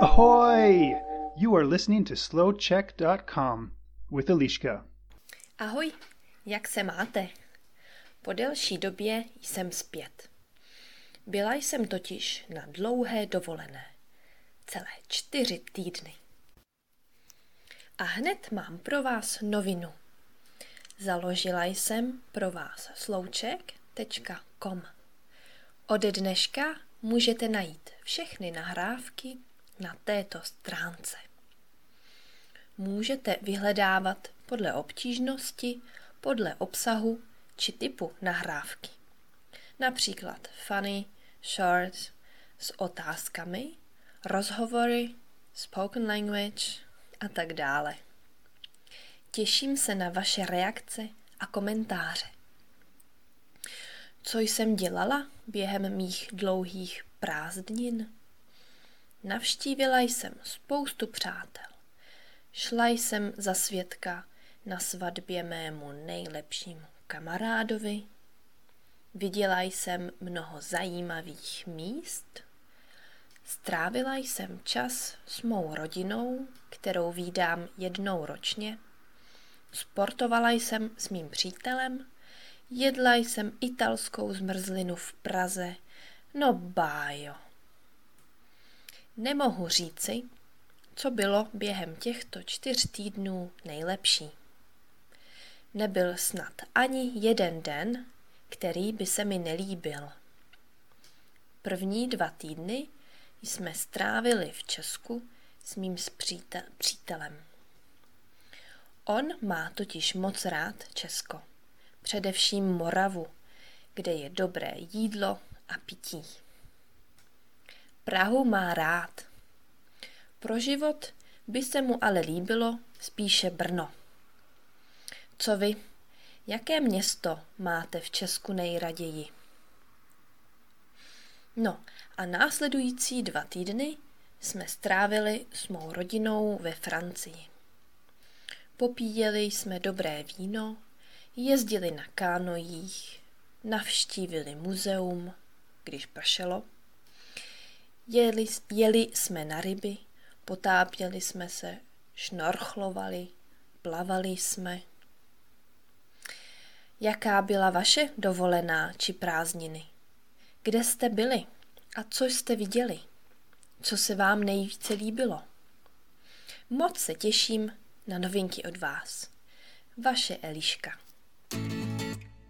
Ahoy! You are listening to slowcheck.com with Eliška. Ahoj, jak se máte? Po delší době jsem zpět. Byla jsem totiž na dlouhé dovolené. Celé čtyři týdny. A hned mám pro vás novinu. Založila jsem pro vás slouček.com. Od dneška můžete najít všechny nahrávky na této stránce. Můžete vyhledávat podle obtížnosti, podle obsahu či typu nahrávky. Například funny, short, s otázkami, rozhovory, spoken language a tak dále. Těším se na vaše reakce a komentáře. Co jsem dělala během mých dlouhých prázdnin? Navštívila jsem spoustu přátel. Šla jsem za svědka na svatbě mému nejlepšímu kamarádovi. Viděla jsem mnoho zajímavých míst. Strávila jsem čas s mou rodinou, kterou vídám jednou ročně. Sportovala jsem s mým přítelem. Jedla jsem italskou zmrzlinu v Praze. No bájo. Nemohu říci, co bylo během těchto čtyř týdnů nejlepší. Nebyl snad ani jeden den, který by se mi nelíbil. První dva týdny jsme strávili v Česku s mým přítelem. On má totiž moc rád Česko, především Moravu, kde je dobré jídlo a pití. Prahu má rád. Pro život by se mu ale líbilo spíše Brno. Co vy? Jaké město máte v Česku nejraději? No a následující dva týdny jsme strávili s mou rodinou ve Francii. Popíjeli jsme dobré víno, jezdili na kánojích, navštívili muzeum, když pršelo, jeli, jeli jsme na ryby, potápěli jsme se, šnorchlovali, plavali jsme. Jaká byla vaše dovolená či prázdniny? Kde jste byli a co jste viděli? Co se vám nejvíce líbilo? Moc se těším na novinky od vás. Vaše Eliška.